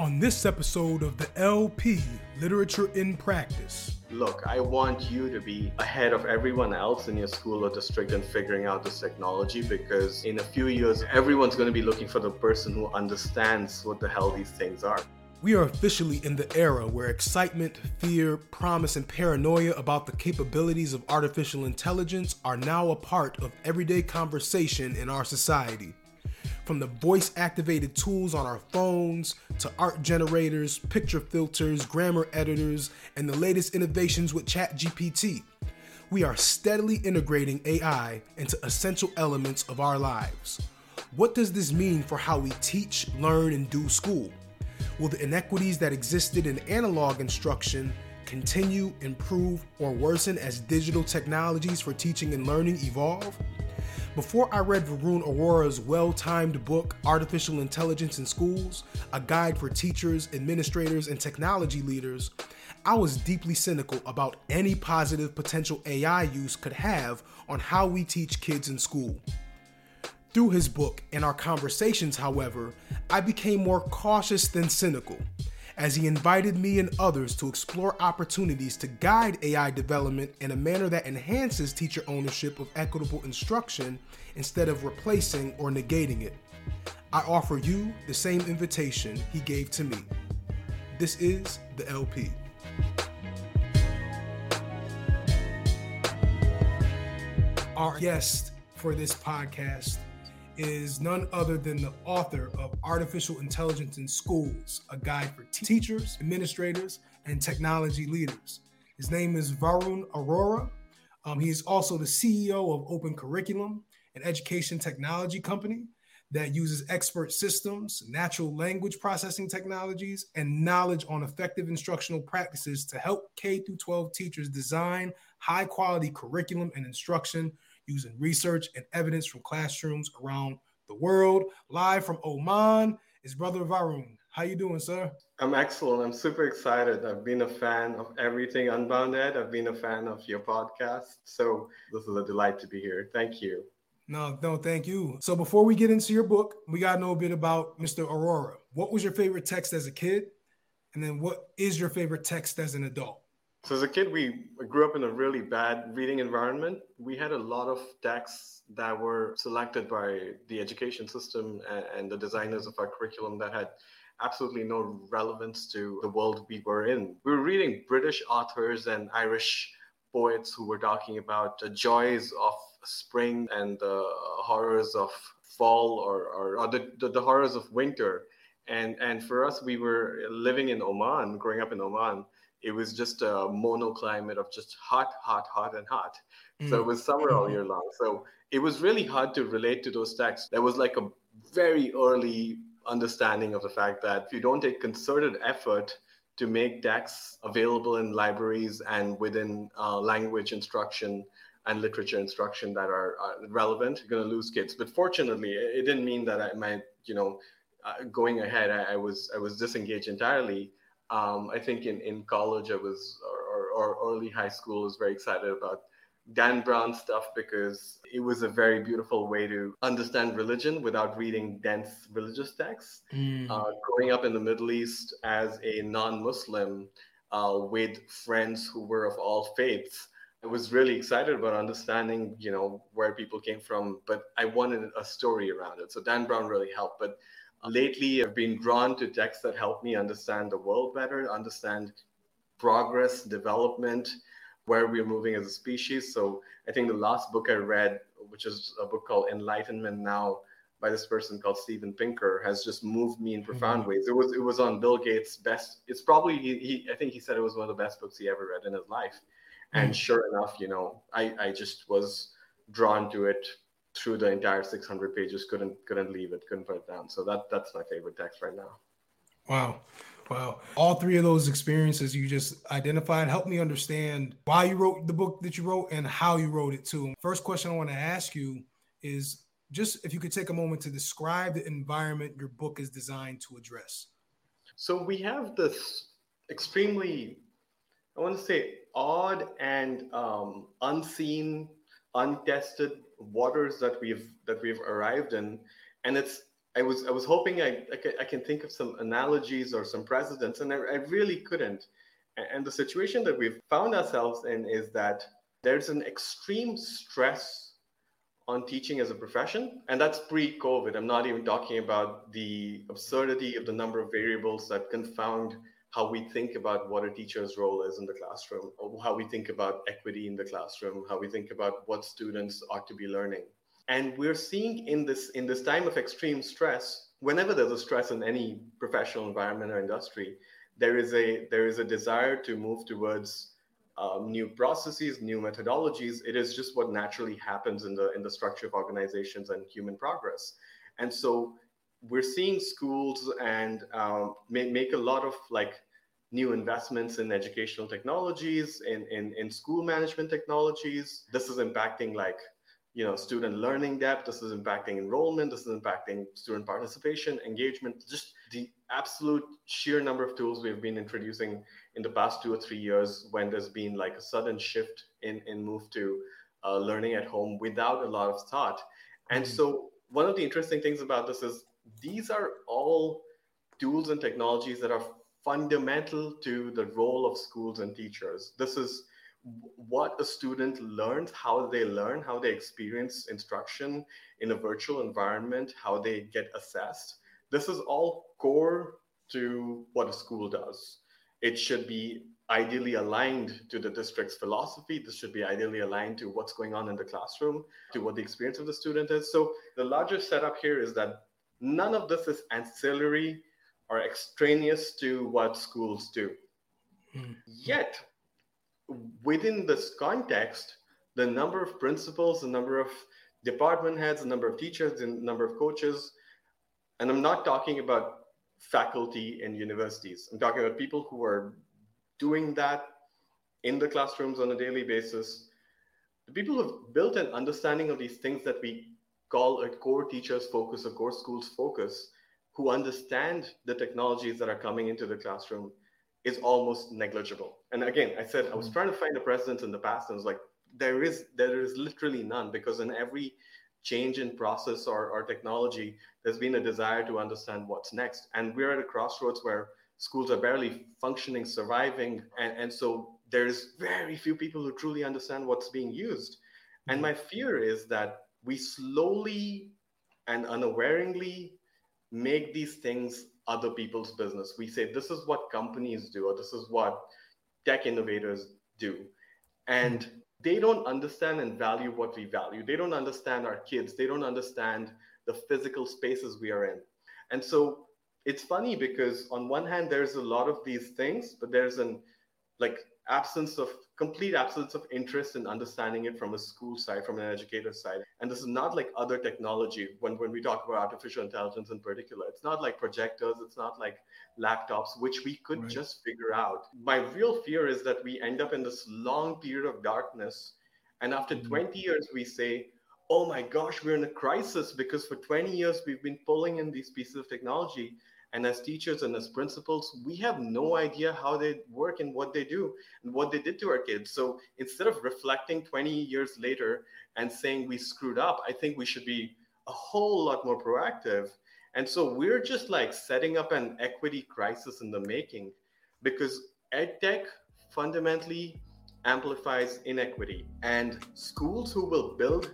on this episode of the LP Literature in Practice. Look, I want you to be ahead of everyone else in your school or district in figuring out this technology because in a few years, everyone's going to be looking for the person who understands what the hell these things are. We are officially in the era where excitement, fear, promise, and paranoia about the capabilities of artificial intelligence are now a part of everyday conversation in our society. From the voice activated tools on our phones to art generators, picture filters, grammar editors, and the latest innovations with ChatGPT, we are steadily integrating AI into essential elements of our lives. What does this mean for how we teach, learn, and do school? Will the inequities that existed in analog instruction continue, improve, or worsen as digital technologies for teaching and learning evolve? Before I read Varun Arora's well timed book, Artificial Intelligence in Schools A Guide for Teachers, Administrators, and Technology Leaders, I was deeply cynical about any positive potential AI use could have on how we teach kids in school. Through his book and our conversations, however, I became more cautious than cynical as he invited me and others to explore opportunities to guide AI development in a manner that enhances teacher ownership of equitable instruction instead of replacing or negating it. I offer you the same invitation he gave to me. This is the LP. Our guest for this podcast is none other than the author of Artificial Intelligence in Schools, a guide for teachers, administrators, and technology leaders. His name is Varun Arora. Um, he is also the CEO of Open Curriculum, an education technology company that uses expert systems, natural language processing technologies, and knowledge on effective instructional practices to help K 12 teachers design high quality curriculum and instruction using research and evidence from classrooms around the world. Live from Oman is Brother Varun. How you doing, sir? I'm excellent. I'm super excited. I've been a fan of everything Unbound Ed. I've been a fan of your podcast. So this is a delight to be here. Thank you. No, no, thank you. So before we get into your book, we got to know a bit about Mr. Arora. What was your favorite text as a kid? And then what is your favorite text as an adult? So as a kid, we grew up in a really bad reading environment. We had a lot of texts that were selected by the education system and the designers of our curriculum that had absolutely no relevance to the world we were in. We were reading British authors and Irish poets who were talking about the joys of spring and the horrors of fall or, or, or the, the, the horrors of winter. And, and for us, we were living in Oman, growing up in Oman it was just a monoclimate of just hot, hot, hot, and hot. Mm. So it was summer all year long. So it was really hard to relate to those texts. There was like a very early understanding of the fact that if you don't take concerted effort to make texts available in libraries and within uh, language instruction and literature instruction that are uh, relevant, you're going to lose kids. But fortunately, it didn't mean that I might, you know, uh, going ahead, I, I was I was disengaged entirely um, I think in, in college I was or, or, or, early high school I was very excited about Dan Brown stuff because it was a very beautiful way to understand religion without reading dense religious texts. Mm. Uh, growing up in the Middle East as a non-Muslim uh, with friends who were of all faiths, I was really excited about understanding, you know, where people came from, but I wanted a story around it. So Dan Brown really helped. But Lately, I've been drawn to texts that help me understand the world better, understand progress, development, where we're moving as a species. So I think the last book I read, which is a book called Enlightenment Now by this person called Steven Pinker, has just moved me in profound mm-hmm. ways. It was it was on Bill Gates' best. It's probably he, he, I think he said it was one of the best books he ever read in his life. And mm-hmm. sure enough, you know, I, I just was drawn to it through the entire 600 pages couldn't couldn't leave it couldn't put it down. So that that's my favorite text right now. Wow. Wow. All three of those experiences you just identified help me understand why you wrote the book that you wrote and how you wrote it too. First question i want to ask you is just if you could take a moment to describe the environment your book is designed to address. So we have this extremely i want to say odd and um, unseen untested waters that we've that we've arrived in and it's I was I was hoping I, I, can, I can think of some analogies or some precedents, and I, I really couldn't. And the situation that we've found ourselves in is that there's an extreme stress on teaching as a profession, and that's pre-COVID. I'm not even talking about the absurdity of the number of variables that confound how we think about what a teacher's role is in the classroom, how we think about equity in the classroom, how we think about what students ought to be learning. And we're seeing in this in this time of extreme stress, whenever there's a stress in any professional environment or industry, there is a there is a desire to move towards um, new processes, new methodologies. It is just what naturally happens in the in the structure of organizations and human progress. And so we're seeing schools and um, make, make a lot of like new investments in educational technologies in, in, in school management technologies. This is impacting like you know student learning depth. This is impacting enrollment. This is impacting student participation engagement. Just the absolute sheer number of tools we've been introducing in the past two or three years when there's been like a sudden shift in in move to uh, learning at home without a lot of thought. And mm-hmm. so one of the interesting things about this is these are all tools and technologies that are fundamental to the role of schools and teachers this is what a student learns, how they learn, how they experience instruction in a virtual environment, how they get assessed. This is all core to what a school does. It should be ideally aligned to the district's philosophy. This should be ideally aligned to what's going on in the classroom, to what the experience of the student is. So the larger setup here is that none of this is ancillary or extraneous to what schools do. Mm. Yet, within this context, the number of principals, the number of department heads, the number of teachers, the number of coaches, and I'm not talking about faculty in universities. I'm talking about people who are doing that in the classrooms on a daily basis. The people who have built an understanding of these things that we call a core teachers focus, a core schools focus, who understand the technologies that are coming into the classroom is almost negligible. And again, I said I was mm-hmm. trying to find a precedent in the past, and it's like there is there is literally none because in every change in process or, or technology, there's been a desire to understand what's next. And we're at a crossroads where schools are barely functioning, surviving, and, and so there's very few people who truly understand what's being used. And mm-hmm. my fear is that we slowly and unawareingly make these things other people's business. We say this is what companies do, or this is what tech innovators do. And they don't understand and value what we value. They don't understand our kids. They don't understand the physical spaces we are in. And so it's funny because on one hand, there's a lot of these things, but there's an like absence of complete absence of interest in understanding it from a school side, from an educator side. And this is not like other technology. When, when we talk about artificial intelligence in particular, it's not like projectors, it's not like laptops, which we could right. just figure out. My real fear is that we end up in this long period of darkness. And after mm-hmm. 20 years, we say, oh my gosh, we're in a crisis because for 20 years we've been pulling in these pieces of technology and as teachers and as principals, we have no idea how they work and what they do and what they did to our kids. So instead of reflecting 20 years later and saying we screwed up, I think we should be a whole lot more proactive. And so we're just like setting up an equity crisis in the making because EdTech fundamentally amplifies inequity. And schools who will build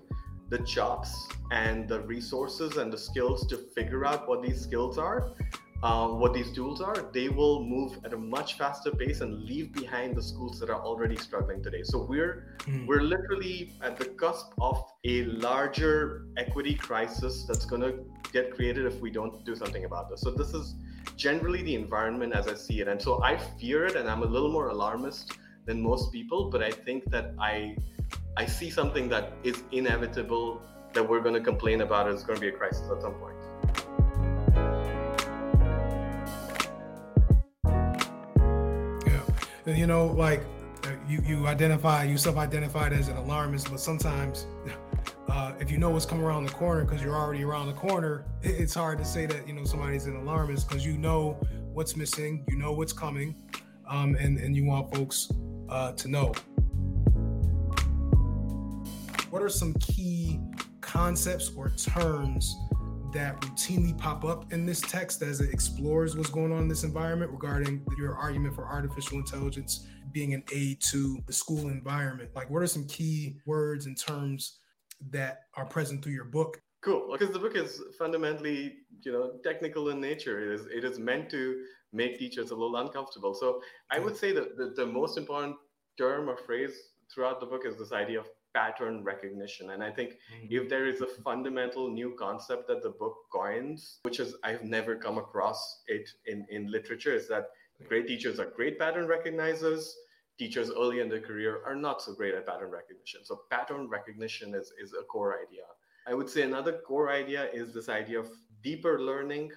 the chops and the resources and the skills to figure out what these skills are uh, what these tools are, they will move at a much faster pace and leave behind the schools that are already struggling today. So we're mm. we're literally at the cusp of a larger equity crisis that's going to get created if we don't do something about this. So this is generally the environment as I see it, and so I fear it, and I'm a little more alarmist than most people. But I think that I I see something that is inevitable that we're going to complain about. It's going to be a crisis at some point. You know, like uh, you you identify you self-identified as an alarmist, but sometimes uh, if you know what's coming around the corner because you're already around the corner, it's hard to say that you know somebody's an alarmist because you know what's missing, you know what's coming, um, and and you want folks uh, to know. What are some key concepts or terms that routinely pop up in this text as it explores what's going on in this environment regarding your argument for artificial intelligence being an aid to the school environment? Like, what are some key words and terms that are present through your book? Cool, because the book is fundamentally, you know, technical in nature. It is it is meant to make teachers a little uncomfortable. So I would say that the, the most important term or phrase throughout the book is this idea of pattern recognition. And I think mm-hmm. if there is a fundamental new concept that the book coins, which is I've never come across it in, in literature, is that great teachers are great pattern recognizers. Teachers early in their career are not so great at pattern recognition. So pattern recognition is, is a core idea. I would say another core idea is this idea of deeper learning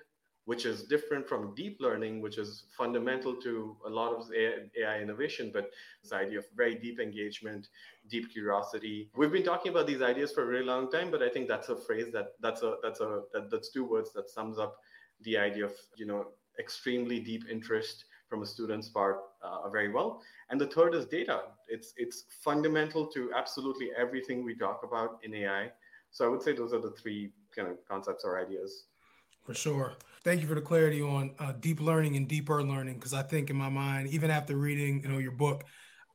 which is different from deep learning, which is fundamental to a lot of AI innovation, but this idea of very deep engagement, deep curiosity. We've been talking about these ideas for a really long time, but I think that's a phrase that that's a that's a that, that's two words that sums up the idea of you know extremely deep interest from a student's part uh, very well. And the third is data. It's it's fundamental to absolutely everything we talk about in AI. So I would say those are the three kind of concepts or ideas. For sure. Thank you for the clarity on uh, deep learning and deeper learning, because I think in my mind, even after reading, you know, your book,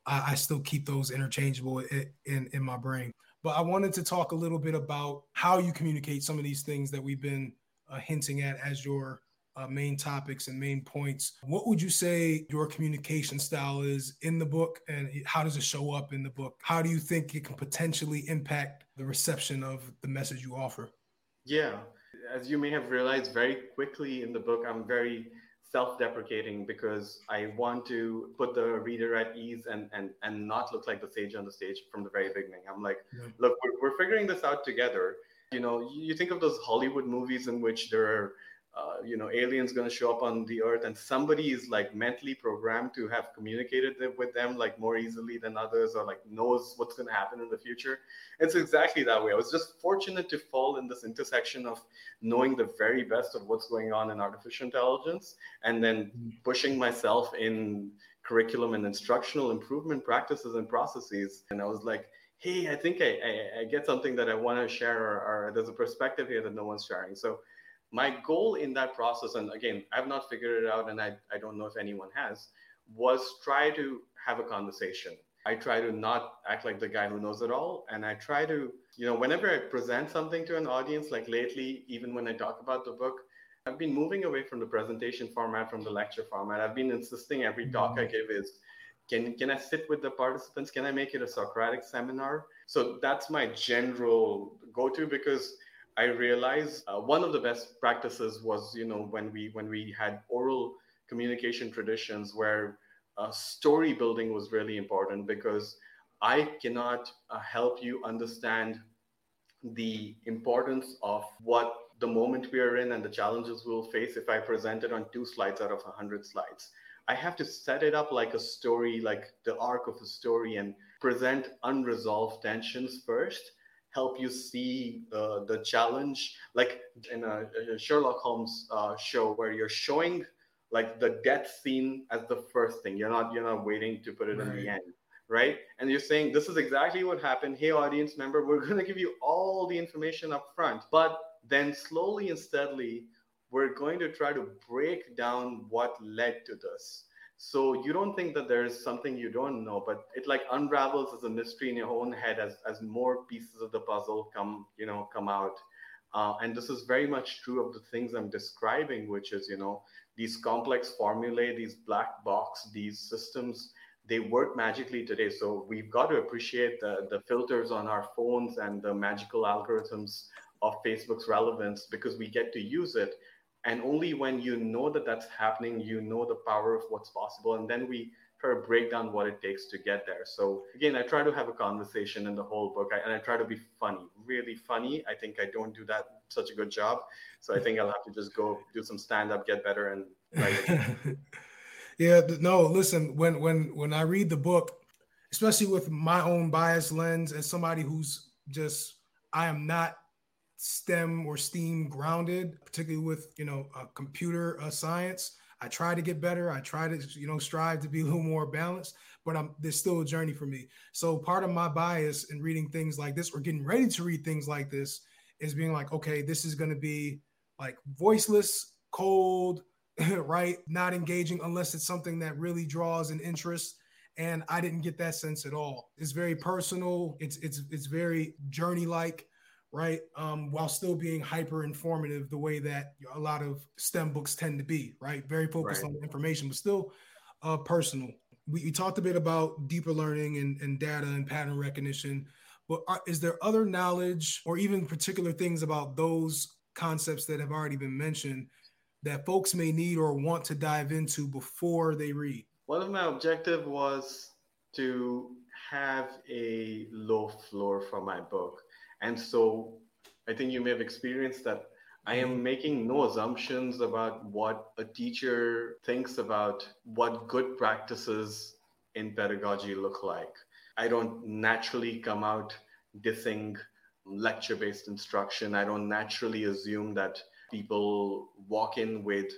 I, I still keep those interchangeable in, in, in my brain. But I wanted to talk a little bit about how you communicate some of these things that we've been uh, hinting at as your uh, main topics and main points. What would you say your communication style is in the book, and how does it show up in the book? How do you think it can potentially impact the reception of the message you offer? Yeah, as you may have realized very quickly in the book, I'm very self-deprecating because I want to put the reader at ease and and and not look like the sage on the stage from the very beginning. I'm like, yeah. look, we're, we're figuring this out together. You know, you think of those Hollywood movies in which there are uh, you know, aliens going to show up on the earth and somebody is like mentally programmed to have communicated with them like more easily than others or like knows what's going to happen in the future. It's exactly that way. I was just fortunate to fall in this intersection of knowing the very best of what's going on in artificial intelligence and then mm. pushing myself in curriculum and instructional improvement practices and processes. And I was like, hey, I think I, I, I get something that I want to share or, or there's a perspective here that no one's sharing. So my goal in that process, and again, I've not figured it out, and I, I don't know if anyone has, was try to have a conversation. I try to not act like the guy who knows it all. And I try to, you know, whenever I present something to an audience, like lately, even when I talk about the book, I've been moving away from the presentation format, from the lecture format. I've been insisting every talk I mm-hmm. give is can, can I sit with the participants? Can I make it a Socratic seminar? So that's my general go to because I realized uh, one of the best practices was, you know, when we when we had oral communication traditions where uh, story building was really important because I cannot uh, help you understand the importance of what the moment we are in and the challenges we'll face if I present it on two slides out of a 100 slides. I have to set it up like a story, like the arc of a story, and present unresolved tensions first help you see uh, the challenge. Like in a, a sherlock holmes uh, show where you're showing like the death scene as the first thing. You're not you're not waiting to put it right. in the end right? And you're saying this is exactly what happened. Hey audience member we're going to give you all the information up front. But then slowly and steadily we're going to try to break down what led to this so you don't think that there is something you don't know, but it like unravels as a mystery in your own head as as more pieces of the puzzle come you know come out. Uh, and this is very much true of the things I'm describing, which is you know these complex formulae, these black box, these systems. They work magically today. So we've got to appreciate the, the filters on our phones and the magical algorithms of Facebook's relevance because we get to use it and only when you know that that's happening, you know the power of what's possible. And then we try to break down what it takes to get there. So again, I try to have a conversation in the whole book, I, and I try to be funny, really funny. I think I don't do that such a good job. So I think I'll have to just go do some stand up, get better, and yeah, no, listen, when when when I read the book, especially with my own bias lens as somebody who's just I am not STEM or STEAM grounded, particularly with you know uh, computer uh, science. I try to get better. I try to you know strive to be a little more balanced, but I'm there's still a journey for me. So part of my bias in reading things like this or getting ready to read things like this is being like, okay, this is going to be like voiceless, cold, right? Not engaging unless it's something that really draws an interest. And I didn't get that sense at all. It's very personal. It's it's it's very journey like, right? Um, while still being hyper informative, the way that a lot of STEM books tend to be, right? Very focused right. on information, but still uh, personal. We, we, talked a bit about deeper learning and, and data and pattern recognition, but are, is there other knowledge or even particular things about those concepts that have already been mentioned that folks may need or want to dive into before they read? One of my objective was to have a low floor for my book. And so I think you may have experienced that I am making no assumptions about what a teacher thinks about what good practices in pedagogy look like. I don't naturally come out dissing lecture based instruction. I don't naturally assume that people walk in with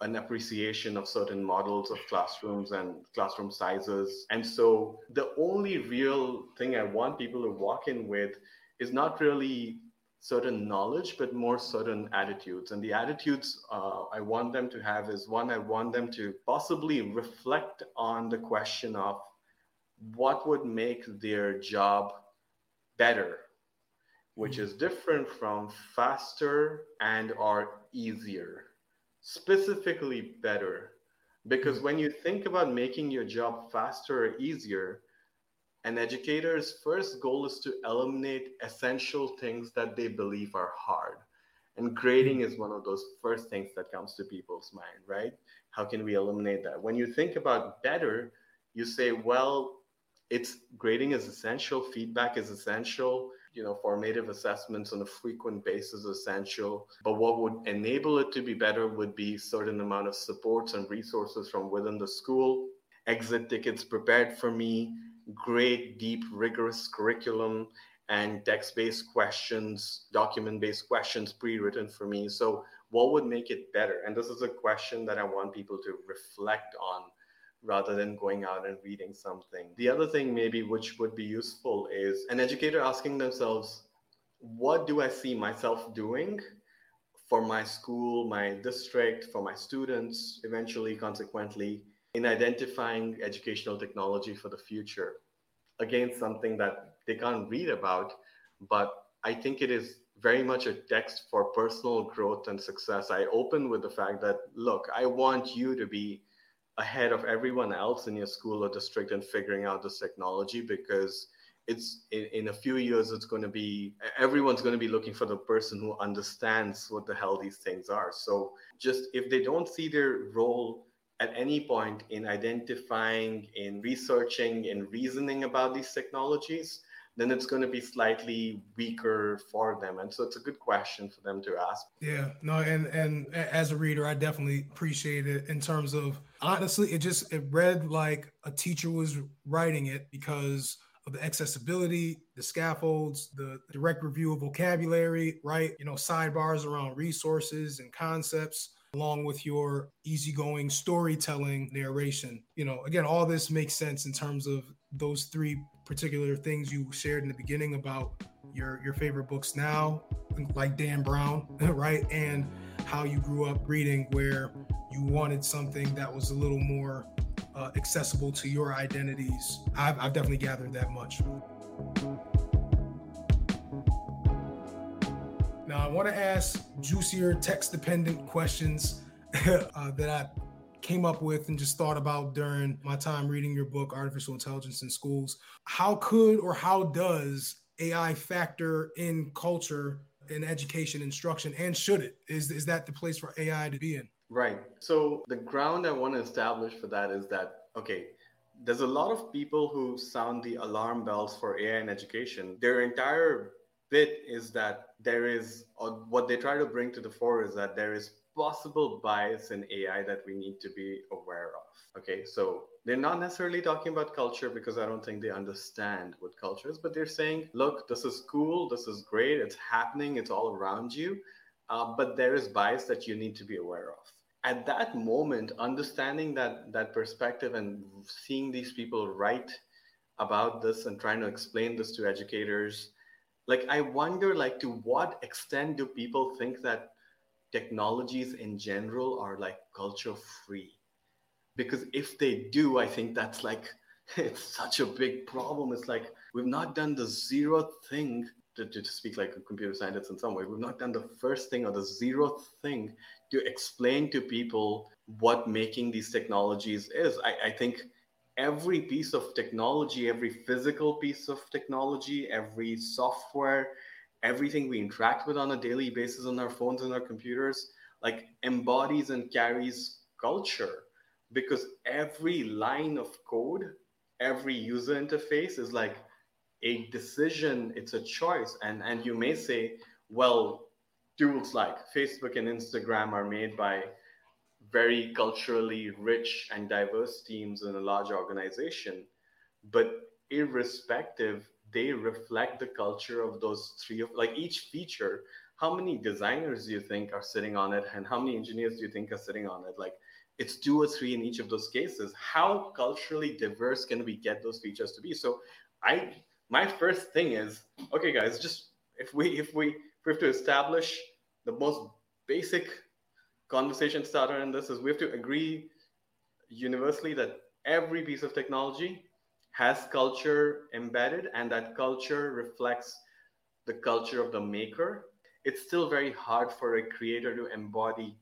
an appreciation of certain models of classrooms and classroom sizes. And so the only real thing I want people to walk in with is not really certain knowledge, but more certain attitudes. And the attitudes uh, I want them to have is one, I want them to possibly reflect on the question of what would make their job better, which is different from faster and or easier, specifically better. Because when you think about making your job faster or easier, an educator's first goal is to eliminate essential things that they believe are hard. And grading is one of those first things that comes to people's mind, right? How can we eliminate that? When you think about better, you say, well, it's grading is essential, feedback is essential, you know, formative assessments on a frequent basis essential. But what would enable it to be better would be certain amount of supports and resources from within the school, exit tickets prepared for me, great, deep, rigorous curriculum and text based questions, document based questions pre written for me. So, what would make it better? And this is a question that I want people to reflect on rather than going out and reading something. The other thing, maybe, which would be useful is an educator asking themselves, what do I see myself doing for my school, my district, for my students, eventually, consequently, in identifying educational technology for the future. Again, something that they can't read about, but I think it is very much a text for personal growth and success. I open with the fact that, look, I want you to be ahead of everyone else in your school or district in figuring out this technology because it's in, in a few years it's going to be everyone's going to be looking for the person who understands what the hell these things are so just if they don't see their role at any point in identifying, in researching, in reasoning about these technologies, then it's going to be slightly weaker for them. And so it's a good question for them to ask. Yeah, no, and and as a reader, I definitely appreciate it in terms of honestly, it just it read like a teacher was writing it because of the accessibility, the scaffolds, the direct review of vocabulary, right? You know, sidebars around resources and concepts along with your easygoing storytelling narration. You know, again, all this makes sense in terms of those three particular things you shared in the beginning about your your favorite books now, like Dan Brown, right? And how you grew up reading where you wanted something that was a little more uh, accessible to your identities. I've, I've definitely gathered that much. I want to ask juicier text dependent questions uh, that I came up with and just thought about during my time reading your book, Artificial Intelligence in Schools. How could or how does AI factor in culture in education instruction and should it? Is, is that the place for AI to be in? Right. So, the ground I want to establish for that is that, okay, there's a lot of people who sound the alarm bells for AI in education. Their entire bit is that there is, or what they try to bring to the fore is that there is possible bias in AI that we need to be aware of. Okay, so they're not necessarily talking about culture because I don't think they understand what culture is, but they're saying, look, this is cool, this is great, it's happening, it's all around you, uh, but there is bias that you need to be aware of. At that moment, understanding that that perspective and seeing these people write about this and trying to explain this to educators like i wonder like to what extent do people think that technologies in general are like culture free. Because if they do, I think that's like, it's such a big problem. It's like we've not done the zero thing to, to, speak like a computer scientist in some way, we've not done the first thing or the zero thing to explain to people what making these technologies is. I, I think every piece of technology, every physical piece of technology, every software, everything we interact with on a daily basis on our phones and our computers, like embodies and carries culture because every line of code, every user interface is like a decision, it's a choice. And, and you may say, well, tools like Facebook and Instagram are made by very culturally rich and diverse teams in a large organization. But irrespective, they reflect the culture of those three of like each feature. How many designers do you think are sitting on it, and how many engineers do you think are sitting on it? Like it's two or three in each of those cases. How culturally diverse can we get those features to be? So I my first thing is okay guys just if we if we if we have to establish the most basic conversation starter in this is we have to agree universally that every piece of technology has culture embedded and that culture reflects the culture of the maker. It's still very hard for a creator to embody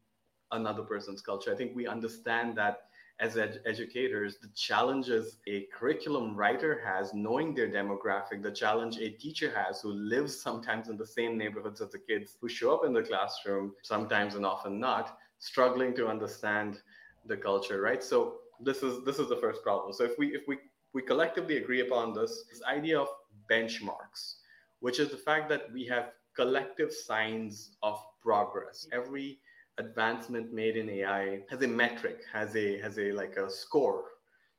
another person's culture. I think we understand that as ed- educators, the challenges a curriculum writer has knowing their demographic, the challenge a teacher has who lives sometimes in the same neighborhoods as the kids who show up in the classroom, sometimes and often not, struggling to understand the culture, right? So this is this is the first problem. So if we if we we collectively agree upon this, this idea of benchmarks, which is the fact that we have collective signs of progress. Every advancement made in AI has a metric, has a has a like a score.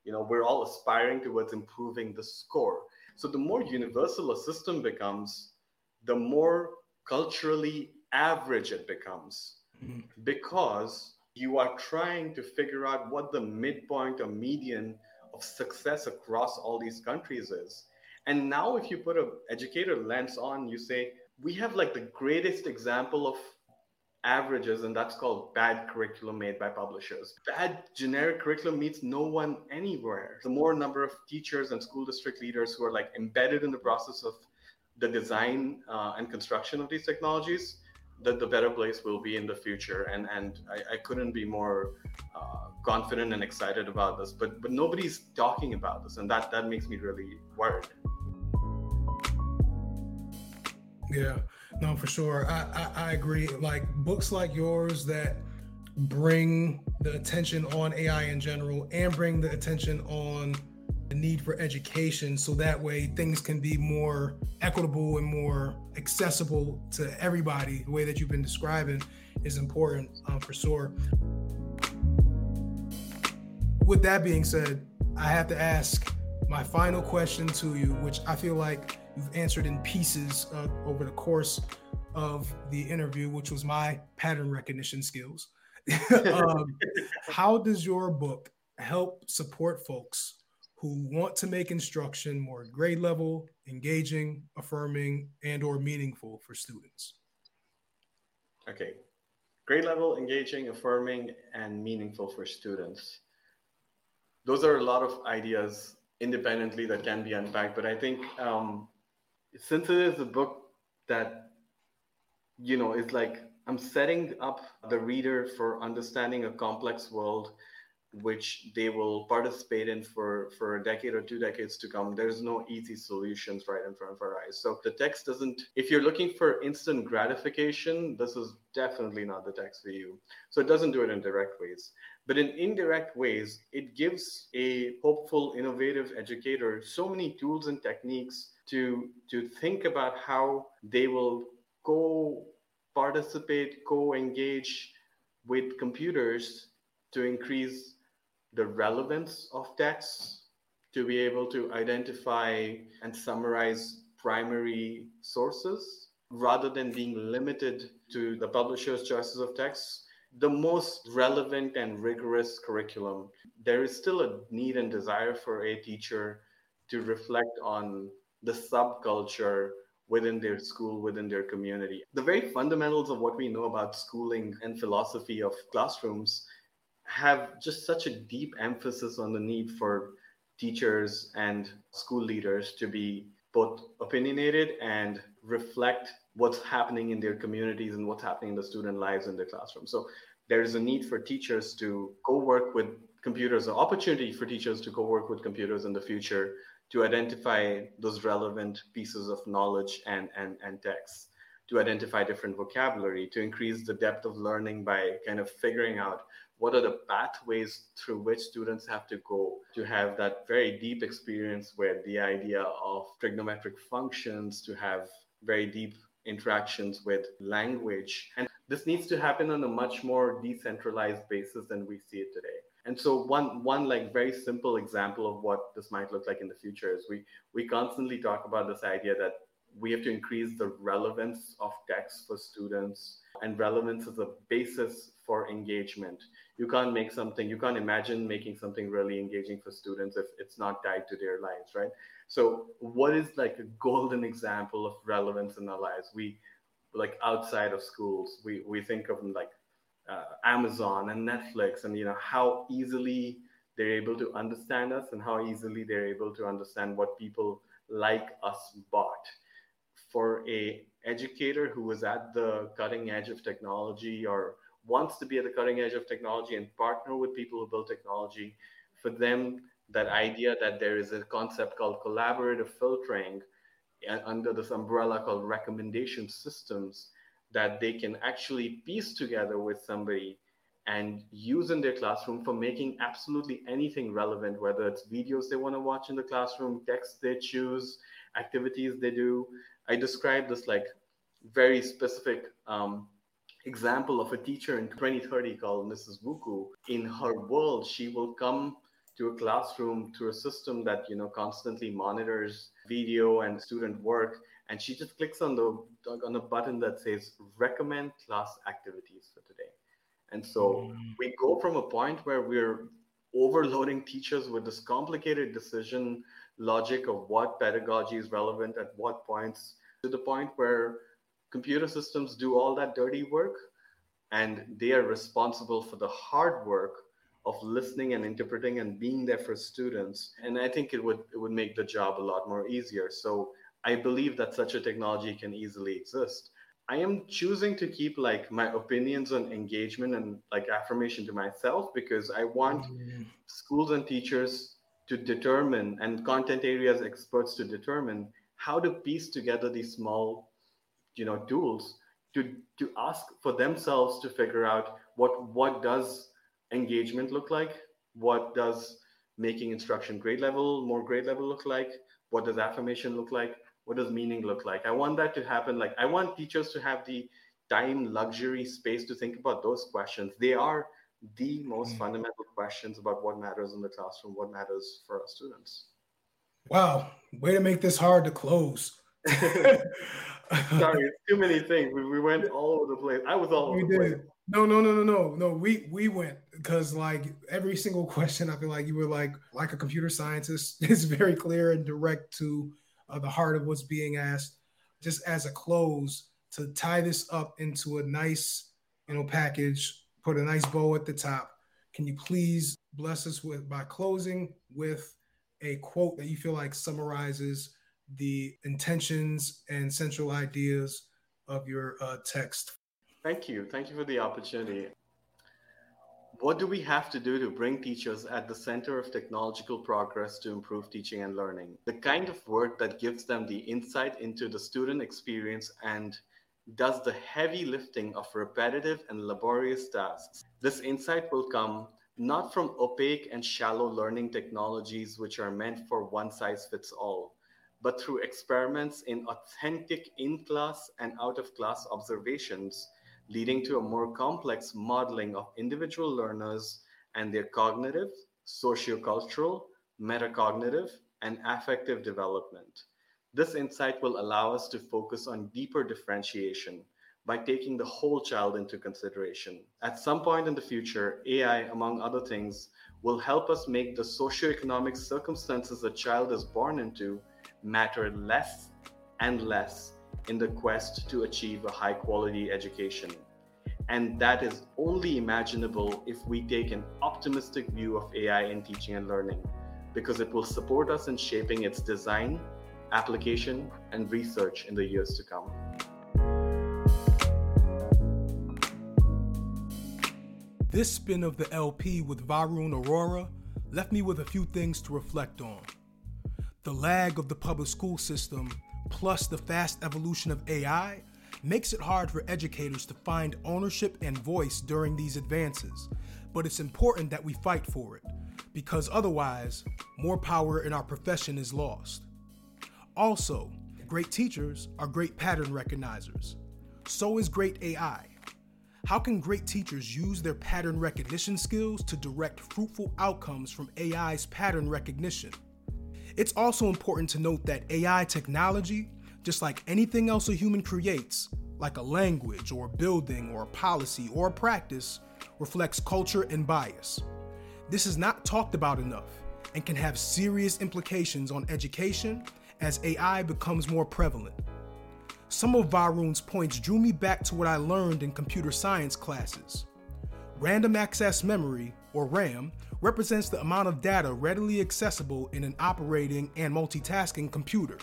You know, we're all aspiring towards improving the score. So the more universal a system becomes, the more culturally average it becomes. Mm-hmm. Because you are trying to figure out what the midpoint or median of success across all these countries is. And now if you put an educator lens on, you say, we have like the greatest example of averages, and that's called bad curriculum made by publishers. Bad generic curriculum meets no one anywhere. The more number of teachers and school district leaders who are like embedded in the process of the design uh, and construction of these technologies, the, the better place will be in the future. And and I, I couldn't be more uh, confident and excited about this. But but nobody's talking about this, and that that makes me really worried. Yeah, no, for sure. I, I, I agree. Like books like yours that bring the attention on AI in general and bring the attention on the need for education so that way things can be more equitable and more accessible to everybody the way that you've been describing is important um, for sure with that being said i have to ask my final question to you which i feel like you've answered in pieces uh, over the course of the interview, which was my pattern recognition skills. um, how does your book help support folks who want to make instruction more grade level, engaging, affirming, and or meaningful for students? Okay. Grade level, engaging, affirming, and meaningful for students. Those are a lot of ideas independently that can be unpacked, but I think um, since it is a book that you know is like i'm setting up the reader for understanding a complex world which they will participate in for for a decade or two decades to come. There's no easy solutions right in front of our eyes. So the text doesn't if you're looking for instant gratification this is definitely not the text for you. So it doesn't do it in direct ways. But in indirect ways it gives a hopeful innovative educator so many tools and techniques to to think about how they will go participate, co engage with computers to increase the relevance of texts, to be able to identify and summarize primary sources rather than being limited to the publisher's choices of texts. The most relevant and rigorous curriculum, there is still a need and desire for a teacher to reflect on the subculture within their school, within their community. The very fundamentals of what we know about schooling and philosophy of classrooms have just such a deep emphasis on the need for teachers and school leaders to be both opinionated and reflect what's happening in their communities and what's happening in the student lives in the classroom. So there is a need for teachers to co-work with computers, an opportunity for teachers to co-work with computers in the future to identify those relevant pieces of knowledge and, and, and texts, to identify different vocabulary, to increase the depth of learning by kind of figuring out what are the pathways through which students have to go to have that very deep experience where the idea of trigonometric functions to have very deep interactions with language. And this needs to happen on a much more decentralized basis than we see it today and so one one like very simple example of what this might look like in the future is we we constantly talk about this idea that we have to increase the relevance of text for students and relevance is a basis for engagement. You can't make something you can't imagine making something really engaging for students if it's not tied to their lives right? So what is like a golden example of relevance in our lives? We like outside of schools we we think of them like uh, Amazon and Netflix, and you know how easily they're able to understand us and how easily they're able to understand what people like us bought. For a educator who is at the cutting edge of technology or wants to be at the cutting edge of technology and partner with people who build technology, for them that idea that there is a concept called collaborative filtering uh, under this umbrella called recommendation systems that they can actually piece together with somebody and use in their classroom for making absolutely anything relevant, whether it's videos they want to watch in the classroom, text they choose, activities they do. I described this like very specific um, example of a teacher in 2030 called Mrs. Wuku. In her world, she will come to a classroom through a system that you know constantly monitors video and student work and she just clicks on the on a button that says recommend class activities for today. And so mm. we go from a point where we're overloading teachers with this complicated decision logic of what pedagogy is relevant at what points to the point where computer systems do all that dirty work and they are responsible for the hard work of listening and interpreting and being there for students. And i think it would it would make the job a lot more easier. So I believe that such a technology can easily exist. I am choosing to keep like my opinions on engagement and like affirmation to myself because I want mm-hmm. schools and teachers to determine and content areas experts to determine how to piece together these small you know tools to to ask for themselves to figure out what what does engagement look like what does making instruction grade level more grade level look like what does affirmation look like what does meaning look like i want that to happen like i want teachers to have the time luxury space to think about those questions they are the most mm. fundamental questions about what matters in the classroom what matters for our students wow way to make this hard to close sorry too many things we, we went all over the place i was all we over the did. place no, no, no, no, no, no. We we went because like every single question, I feel like you were like like a computer scientist. It's very clear and direct to uh, the heart of what's being asked. Just as a close to tie this up into a nice, you know, package, put a nice bow at the top. Can you please bless us with by closing with a quote that you feel like summarizes the intentions and central ideas of your uh, text? Thank you. Thank you for the opportunity. What do we have to do to bring teachers at the center of technological progress to improve teaching and learning? The kind of work that gives them the insight into the student experience and does the heavy lifting of repetitive and laborious tasks. This insight will come not from opaque and shallow learning technologies which are meant for one size fits all, but through experiments in authentic in class and out of class observations leading to a more complex modeling of individual learners and their cognitive, sociocultural, metacognitive, and affective development. This insight will allow us to focus on deeper differentiation by taking the whole child into consideration. At some point in the future, AI, among other things, will help us make the socioeconomic circumstances a child is born into matter less and less in the quest to achieve a high quality education. And that is only imaginable if we take an optimistic view of AI in teaching and learning, because it will support us in shaping its design, application, and research in the years to come. This spin of the LP with Varun Arora left me with a few things to reflect on. The lag of the public school system, plus the fast evolution of AI, makes it hard for educators to find ownership and voice during these advances, but it's important that we fight for it, because otherwise, more power in our profession is lost. Also, great teachers are great pattern recognizers. So is great AI. How can great teachers use their pattern recognition skills to direct fruitful outcomes from AI's pattern recognition? It's also important to note that AI technology, just like anything else a human creates, like a language or a building or a policy or a practice, reflects culture and bias. This is not talked about enough and can have serious implications on education as AI becomes more prevalent. Some of Varun's points drew me back to what I learned in computer science classes. Random access memory, or RAM, represents the amount of data readily accessible in an operating and multitasking computer.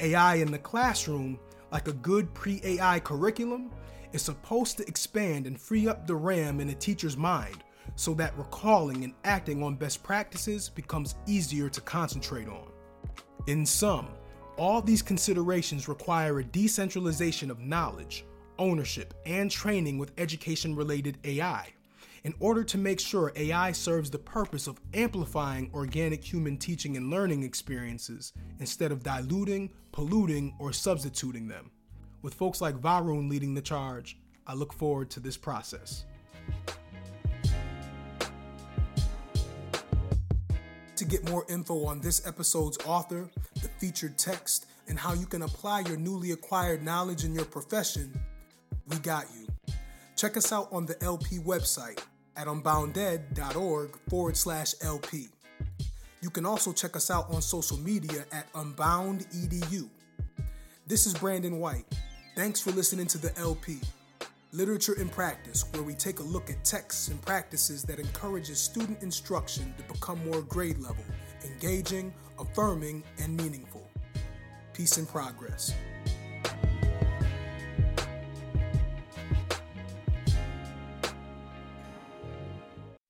AI in the classroom, like a good pre AI curriculum, is supposed to expand and free up the RAM in a teacher's mind so that recalling and acting on best practices becomes easier to concentrate on. In sum, all these considerations require a decentralization of knowledge, ownership, and training with education related AI in order to make sure AI serves the purpose of amplifying organic human teaching and learning experiences instead of diluting, polluting, or substituting them. With folks like Varun leading the charge, I look forward to this process. To get more info on this episode's author, the featured text, and how you can apply your newly acquired knowledge in your profession, we got you. Check us out on the LP website at unbounded.org forward slash LP. You can also check us out on social media at unboundedu. This is Brandon White. Thanks for listening to the LP. Literature in Practice, where we take a look at texts and practices that encourages student instruction to become more grade level, engaging, affirming, and meaningful. Peace and progress.